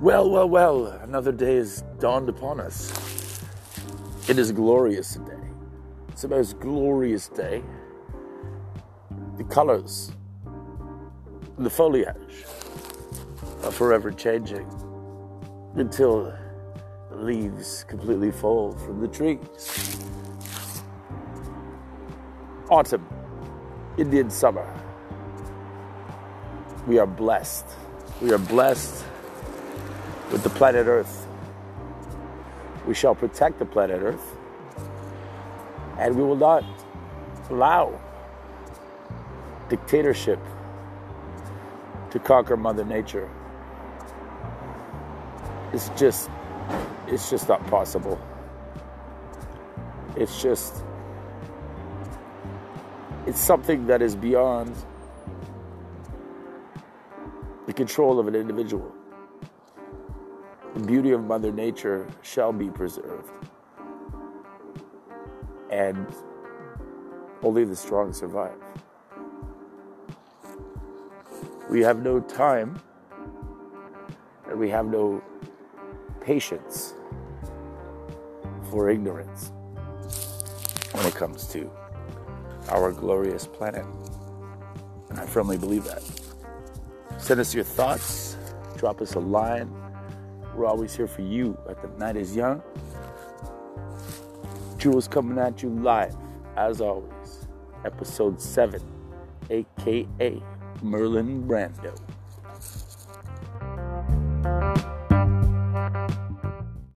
Well, well, well, another day has dawned upon us. It is a glorious day. It's the most glorious day. The colors, the foliage are forever changing until the leaves completely fall from the trees. Autumn, Indian summer. We are blessed. We are blessed with the planet Earth. We shall protect the planet Earth, and we will not allow dictatorship to conquer Mother Nature. It's just, it's just not possible. It's just, it's something that is beyond the control of an individual. The beauty of Mother Nature shall be preserved. And only the strong survive. We have no time and we have no patience for ignorance when it comes to our glorious planet. And I firmly believe that. Send us your thoughts, drop us a line we're always here for you at The Night is Young. Jules coming at you live, as always. Episode 7, aka Marlon Brando.